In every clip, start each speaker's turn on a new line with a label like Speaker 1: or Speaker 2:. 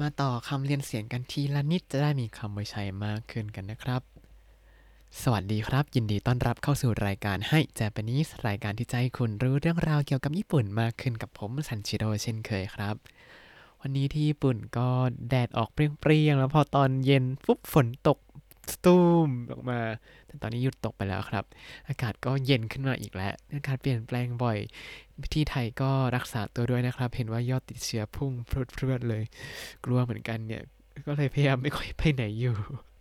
Speaker 1: มาต่อคำเรียนเสียงกันทีละนิดจะได้มีคำไว้ใช้มากขึ้นกันนะครับ สวัสดีครับ ยินดีต้อนรับเข้าสู่รายการให้เจแปนิสรายการที่จะให้คุณรู้เรื่องราวเกี่ยวกับญี่ปุ่นมากขึ้นกับผมซันชิโร่เช่นเคยครับ วันนี้ที่ญี่ปุ่นก็แดดออกเปรี้ยงๆแล้วพอตอนเย็นปุ๊บฝนตก ตูมออกมา แต่ตอนนี้หยุดตกไปแล้วครับ อากาศก็เย็นขึ้นมาอีกแล้ว อากาศเปลี่ยนแปลงบ่อย ที่ไทยก็รักษาตัวด้วยนะครับ เห็นว่ายอดติดเชื้อพุ่งพรวดๆเลย กลัวเหมือนกันเนี่ย ก็เลยพยายามไม่ค่อยไปไหนอยู่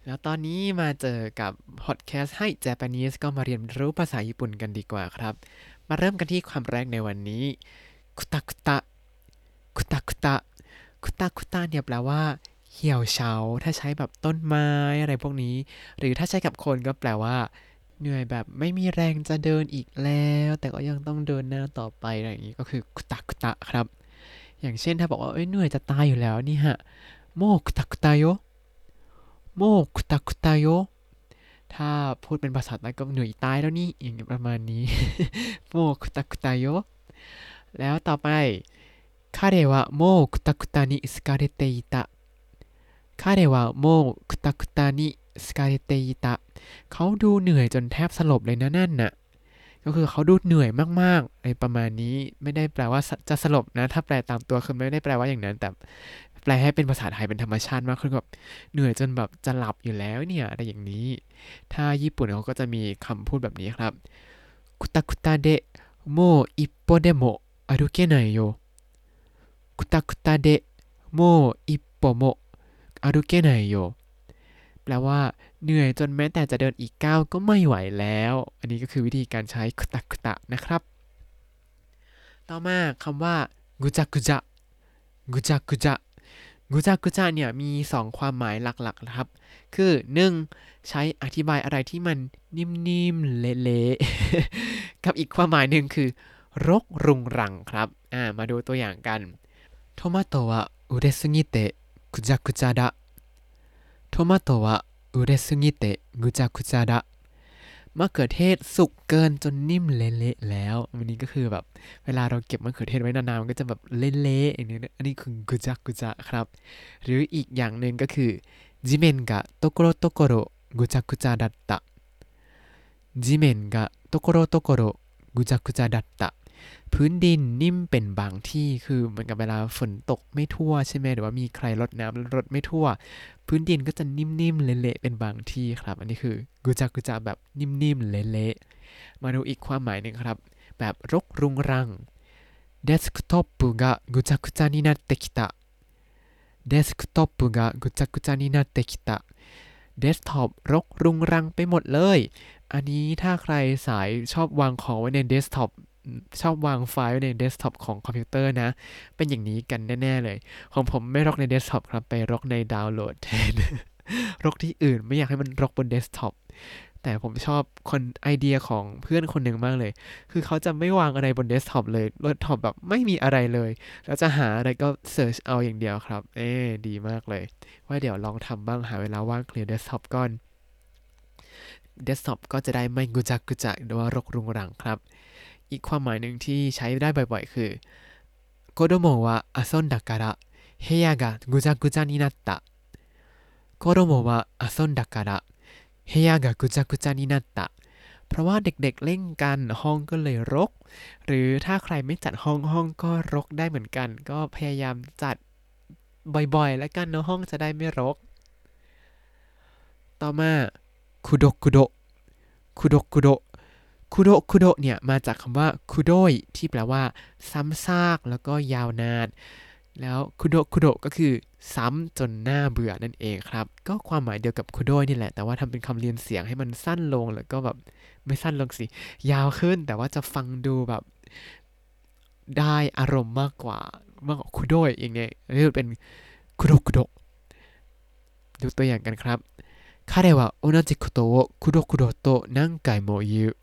Speaker 1: แล้วตอนนี้มาเจอกับพอดแคสต์ให้ Japanese ก็มาเรียนรู้ภาษาญี่ปุ่นกันดีกว่าครับ มาเริ่มกันที่ความแรกในวันนี้คุตะคุตะคุตะคุตะคุตะคุตะเนี่ยแปลว่า เหี่ยวเฉา ถ้าใช้แบบต้นไม้อะไรพวกนี้ หรือถ้าใช้กับคนก็แปลว่า เหนื่อยแบบไม่มีแรงจะเดินอีกแล้ว แต่ก็ยังต้องเดินหน้าต่อไปอะไรอย่างนี้ก็คือคุตะคุตะครับ อย่างเช่นถ้าบอกว่าเอ้ยเหนื่อยจะตายอยู่แล้วนี่ฮะโมคุตะคุตะโยโมคุตะคุตะโยถ้าพูดเป็นภาษาใต้ก็เหนื่อยตายแล้วนี่อย่างประมาณนี้ โมคุตะคุตะโยแล้วต่อไป彼はもうくたくたに好かれていた 彼はもうくたくたに好かれていたเขาดูเหนื่อยจนแทบสลบเลยนะนั่นน่ะ ก็คือเขาดูเหนื่อยมากๆอะไรประมาณนี้ ไม่ได้แปลว่าจะสลบนะ ถ้าแปลตามตัวคือไม่ได้แปลว่าอย่างนั้น แต่แปลให้เป็นภาษาไทยเป็นธรรมชาติมากขึ้นแบบเหนื่อยจนแบบจะหลับอยู่แล้วเนี่ยอะไรอย่างนี้ ถ้าญี่ปุ่นเขาก็จะมีคำพูดแบบนี้ครับคุตะคุตะเดะโมอิปโปเดโมอารุเกไนโยคุตะคุตะเดะโมอิปโปโม อารุเกเไนโยแปลว่าเหนื่อยจนแม้แต่จะเดินอีกก้าวก็ไม่ไหวแล้ว อันนี้ก็คือวิธีการใช้คุตะคุตะนะครับ ต่อมาคำว่ากุจักกุจะกุจักกุจะกุจักกุจะเนี่ยมี 2 ความหมายหลักๆนะครับ คือ 1. ใช้อธิบายอะไรที่มันนิ่มๆ เละๆ กับอีกความหมายหนึ่งคือ รกรุงรังครับมาดูตัวอย่างกันโทมาโตะอุเดซุงิเตะ ぐちゃぐちゃだโทมาโตะは売れすぎてぐちゃぐちゃだมะเขือเทศสุกเกินจนนิ่มเละๆแล้ว อันนี้ก็คือแบบ เวลาเราเก็บมะเขือเทศไว้นานๆมันก็จะแบบเละๆอย่างนี้อันนี้คือกุจักกุจะครับ หรืออีกอย่างหนึ่งก็คือจิเมนกะโตโกโรโตโกโรกุจักกุจะดัตตะจิเมนกะโตโกโรโตโกโรกุจักกุจะดัตตะ พื้นดินนิ่มเป็นบางที่คือเหมือนกับเวลาฝนตกไม่ทั่วใช่ไหมหรือว่ามีใครรดน้ำแล้วรดไม่ทั่ว พื้นดินก็จะนิ่มๆ เละๆ เป็นบางที่ครับ อันนี้คือกุจักกุจัแบบนิ่มๆ เละๆ มาดูอีกความหมายหนึ่งครับ แบบรกรุงรังเดสクトップがぐちゃぐちゃになってきたเดสクトップがぐちゃぐちゃになってきたเดสก์ท็อปรกรุงรังไปหมดเลย อันนี้ถ้าใครสายชอบวางของไว้ในเดสก์ท็อป ชอบวางไฟล์ไว้ในเดสก์ท็อปของคอมพิวเตอร์นะ เป็นอย่างนี้กันแน่ ๆ เลย ของผมไม่รกในเดสก์ท็อปครับ ไปรกในดาวน์โหลดแทน รกที่อื่นไม่อยากให้มันรกบนเดสก์ท็อป แต่ผมชอบคนไอเดียของเพื่อนคนหนึ่งมากเลย คือเขาจะไม่วางอะไรบนเดสก์ท็อปเลยเดสก์ท็อปแบบไม่มีอะไรเลย แล้วจะหาอะไรก็ search เอาอย่างเดียวครับ เอ๊ดีมากเลย ว่าเดี๋ยวลองทำบ้างหาเวลาว่างเคลียร์เดสก์ท็อปก่อน เดสก์ท็อปก็จะได้ไม่ぐちゃぐちゃ หรือว่ารกรุงรังครับ อีกความหมายหนึ่งที่ใช้ได้บ่อยๆ คือ子供が遊んだから部屋がぐちゃぐちゃになった 子供が遊んだから部屋がぐちゃぐちゃになった เพราะว่าเด็กๆเล่นกันห้องก็เลยรก หรือถ้าใครไม่จัดห้องห้องก็รกได้เหมือนกัน ก็พยายามจัดบ่อยๆ แล้วกันเนาะห้องจะได้ไม่รก ต่อมาคุโกคุโกคุโกคุโก คุโดคุโดเนี่ยมาจากคำว่าคุโดยที่แปลว่า ซ้ำซากแล้วก็ยาวนาน แล้วคุโดคุโดก็คือซ้ำจนหน้าเบื่อนั่นเองครับ ก็ความหมายเดียวกับคุโดยนี่แหละ แต่ว่าทำเป็นคำเรียนเสียงให้มันสั้นลงแล้วก็แบบไม่สั้นลงสิ ยาวขึ้น แต่ว่าจะฟังดูแบบ ได้อารมณ์มากกว่ามากกว่าคุโดยอย่างเงี้ยเรียกเป็นคุโดคุโดดูตัวอย่างกันครับ彼は同じことをくどくどと何回も言う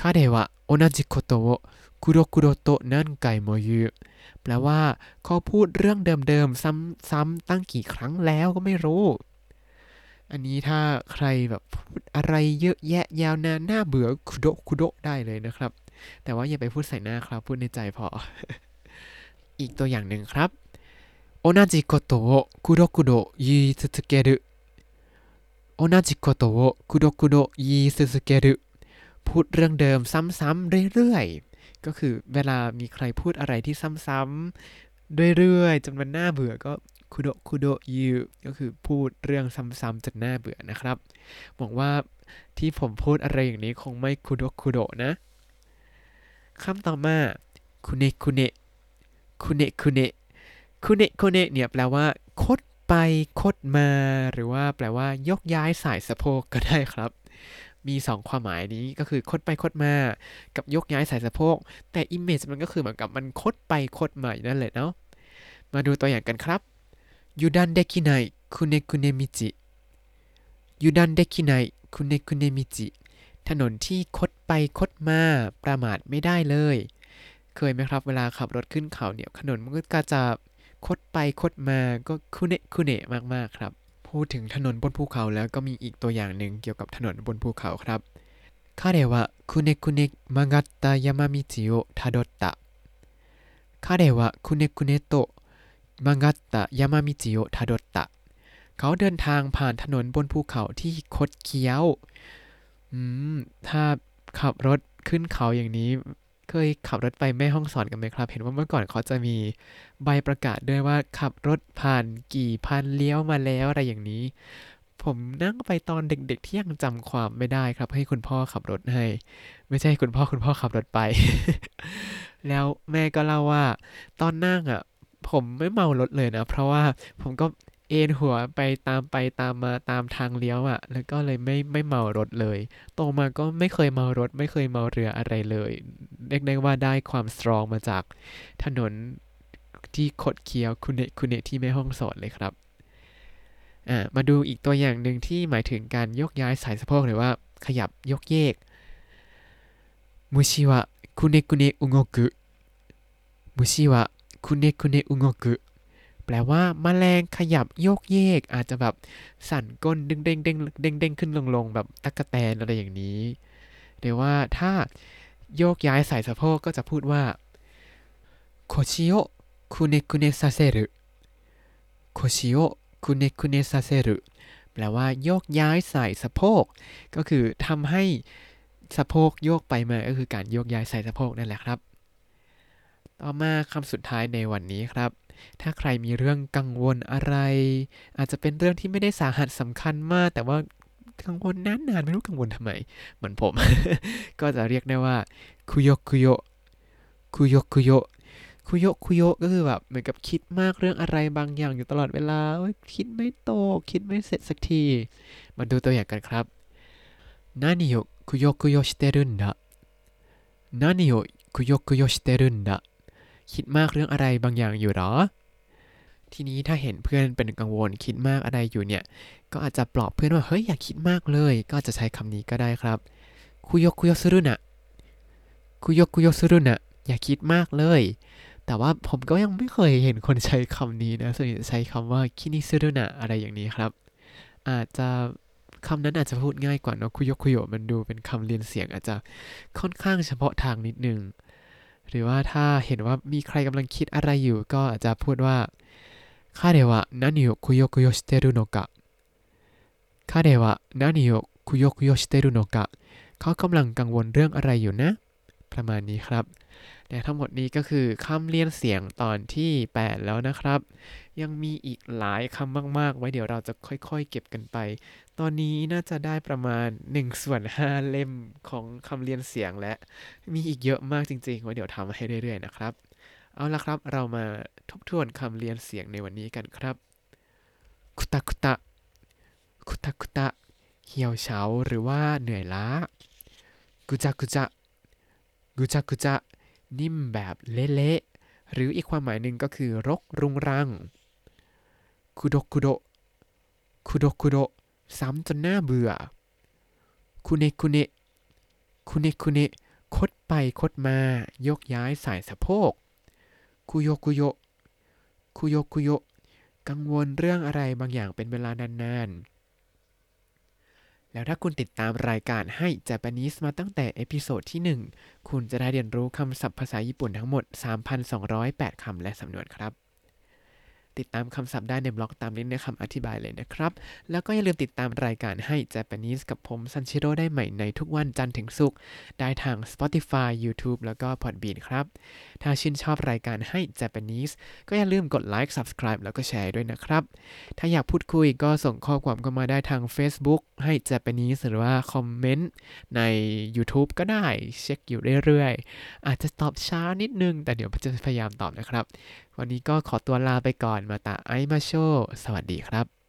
Speaker 1: 彼は同じことをくどくどと何回も言うแปลว่าเขาพูดเรื่องเดิมๆ ซ้ำๆตั้งกี่ครั้งแล้วก็ไม่รู้ อันนี้ถ้าใครแบบพูดอะไรเยอะแยะยาวนานน่าเบื่อคุโดคุโดได้เลยนะครับ แต่ว่าอย่าไปพูดใส่หน้าครับ พูดในใจพอ อีกตัวอย่างหนึ่งครับ 同じことをくどくど言い続ける同じことをくどくど言い続ける พูดเรื่องเดิมซ้ำๆเรื่อยๆ ก็คือเวลามีใครพูดอะไรที่ซ้ำๆเรื่อยๆจนมันน่าเบื่อก็คุโดคุโดยูก็คือพูดเรื่องซ้ำๆจนน่าเบื่อนะครับหวังว่าที่ผมพูดอะไรอย่างนี้คงไม่คุโดคุโดนะคำต่อมาคุเนคุเนคุเนคุเนคุเนคุเนเนี่ยแปลว่าคดไปคดมา หรือว่าแปลว่ายกย้ายสายสะโพกก็ได้ครับ มีสองความหมายนี้ก็คือคดไปคดมากับยกย้ายสายสะโพก แต่อิมเมจมันก็คือเหมือนกับมันคดไปคดมาอยู่นั่นแหละเนาะมาดูตัวอย่างกันครับยูดันเดคิไนคุเนคุเนมิจิยูดันเดคิไนคุเนคุเนมิจิถนนที่คดไปคดมาประมาทไม่ได้เลย เคยไหมครับเวลาขับรถขึ้นเขาเนี่ยถนนมันก็จะคดไปคดมาก็คุเนะคุเนะมากๆครับ พูดถึงถนนบนภูเขาแล้วก็มีอีกตัวอย่างหนึ่งเกี่ยวกับถนนบนภูเขาครับคาเดวะคุเนคุเนกมังกัตตายามามิจิโอทาโดตะคาเดวะคุเนคุเนโตมังกัตตายามามิจิโอทาโดตะเขาเดินทางผ่านถนนบนภูเขาที่คดเคี้ยว อืม ถ้าขับรถขึ้นเขาอย่างนี้ เคยขับรถไปแม่ห้องสอนกันไหมครับ เห็นว่าเมื่อก่อนเขาจะมีใบประกาศด้วยว่าขับรถผ่านกี่พันเลี้ยวมาแล้วอะไรอย่างนี้ ผมนั่งไปตอนเด็กๆที่ยังจำความไม่ได้ครับ ให้คุณพ่อขับรถให้ ไม่ใช่คุณพ่อคุณพ่อขับรถไป แล้วแม่ก็เล่าว่า ตอนนั่งอะ ผมไม่เมารถเลยนะ เพราะว่าผมก็ เอนหัวไปตามไปตามมาตามทางเลี้ยวอะ่ะ แล้วก็เลยไม่ไม่เมารถเลย โตมาก็ไม่เคยเมารถ ไม่เคยเมาเรืออะไรเลย เรียกได้ว่าได้ความสตรองมาจากถนนที่ขดเคี้ยวคุณเนคุณเนที่แม่ห้องสอนเลยครับอ่ามาดูอีกตัวอย่างหนึ่งที่หมายถึงการยกย้ายสายสะโพกหรือว่าขยับยกเยกมุชิวะคุเนคุเนอุงกุมุชิวะคุเนคุเนอุงกุ แปลว่าแมลงขยับโยกเยก อาจจะแบบสั่นก้นเด้งเด้งเด้งเด้งเด้งขึ้นลงลงแบบตั๊กแตนอะไรอย่างนี้หรือว่าถ้าโยกย้ายส่ายสะโพกก็จะพูดว่า腰をくねくねさせる 腰をคุเนคุเนซาเซรุแปลว่าโยกย้ายสายสะโพก ก็คือทำให้สะโพกโยกไปมาก็คือการโยกย้ายสายสะโพกนั่นแหละครับ ต่อมาคำสุดท้ายในวันนี้ครับ ถ้าใครมีเรื่องกังวลอะไร อาจจะเป็นเรื่องที่ไม่ได้สาหัสสำคัญมาก แต่ว่ากังวลนานๆไม่รู้กังวลทำไม เหมือนผม ก็จะเรียกได้ว่าคุโยคุโยคุโยคุโยคุโยคุโยก็คือแบบเหมือนกับคิดมากเรื่องอะไรบางอย่างอยู่ตลอดเวลาคิดไม่โตคิดไม่เสร็จสักที มาดูตัวอย่างกันครับ何をくよくよしてるんだ何をくよくよしてるんだ คิดมากเรื่องอะไรบางอย่างอยู่หรอ ทีนี้ถ้าเห็นเพื่อนเป็นกังวลคิดมากอะไรอยู่เนี่ย ก็อาจจะปลอบเพื่อนว่าเฮ้ยอย่าคิดมากเลย ก็จะใช้คำนี้ก็ได้ครับ คุโยคุโยสุรุนะคุโยคุโยสุรุนะอย่าคิดมากเลย แต่ว่าผมก็ยังไม่เคยเห็นคนใช้คำนี้นะส่วนใหญ่ใช้คำว่าคินิสุรุนะอะไรอย่างนี้ครับ อาจจะคำนั้นอาจจะพูดง่ายกว่าเนาะคุโยคุโยมันดูเป็นคำเรียนเสียงอาจจะค่อนข้างเฉพาะทางนิดนึง หรือว่าถ้าเห็นว่ามีใครกำลังคิดอะไรอยู่ก็อาจจะพูดว่าข้าเดวะนันิโอคุโยคุโยสเตรุโนกะข้าเดวะนันิโอคุโยคุโยสเตรุโนกะเขากำลังกังวลเรื่องอะไรอยู่นะ ประมาณนี้ครับแต่ทั้งหมดนี้ก็คือคำเลียนเสียงตอนที่ 8 แล้วนะครับ ยังมีอีกหลายคำมาก ๆ ไว้เดี๋ยวเราจะค่อย ๆ เก็บกันไป ตอนนี้น่าจะได้ประมาณ1ส่วน5เล่มของคำเรียนเสียงและมีอีกเยอะมากจริงๆไว้เดี๋ยวทำให้เรื่อยๆนะครับ เอาละครับเรามาทบทวนคำเรียนเสียงในวันนี้กันครับคุตะคุตะคุตะคุตะเหี่ยวเฉาหรือว่าเหนื่อยล้ากุจะกุจะกุจะกุจะนิ่มแบบเละๆหรืออีกความหมายหนึ่งก็คือรกรุงรังคุโดคุโดคุโดคุโด ซ้ำจนน่าเบื่อ คุเนคุเนคุเนคุเนคดไปคดมายกย้ายสายสะโพก くよくよ くよくよ กังวลเรื่องอะไรบางอย่างเป็นเวลานานๆ แล้วถ้าคุณติดตามรายการให้ Japanese มาตั้งแต่เอพิโซดที่ 1 คุณจะได้เรียนรู้คำศัพท์ภาษาญี่ปุ่นทั้งหมด 3,208 คำและสำนวนครับ ติดตามคำศัพท์ได้ในบล็อกตามลิงก์ในคำอธิบายเลยนะครับ แล้วก็อย่าลืมติดตามรายการให้ Japanese กับผมซันชิโร่ได้ใหม่ในทุกวันจันทร์ถึงศุกร์ได้ทาง Spotify YouTube แล้วก็ Podbean ครับ ถ้าชื่นชอบรายการให้ Japanese ก็อย่าลืมกดไลค์ Subscribe แล้วก็แชร์ด้วยนะครับ ถ้าอยากพูดคุยก็ส่งข้อความเข้ามาได้ทาง Facebook ให้ Japanese หรือว่าคอมเมนต์ใน YouTube ก็ได้ เช็คอยู่เรื่อยๆ อาจจะตอบช้านิดนึง แต่เดี๋ยวจะพยายามตอบนะครับ วันนี้ก็ขอตัวลาไปก่อนมาตาไอมาโช สวัสดีครับ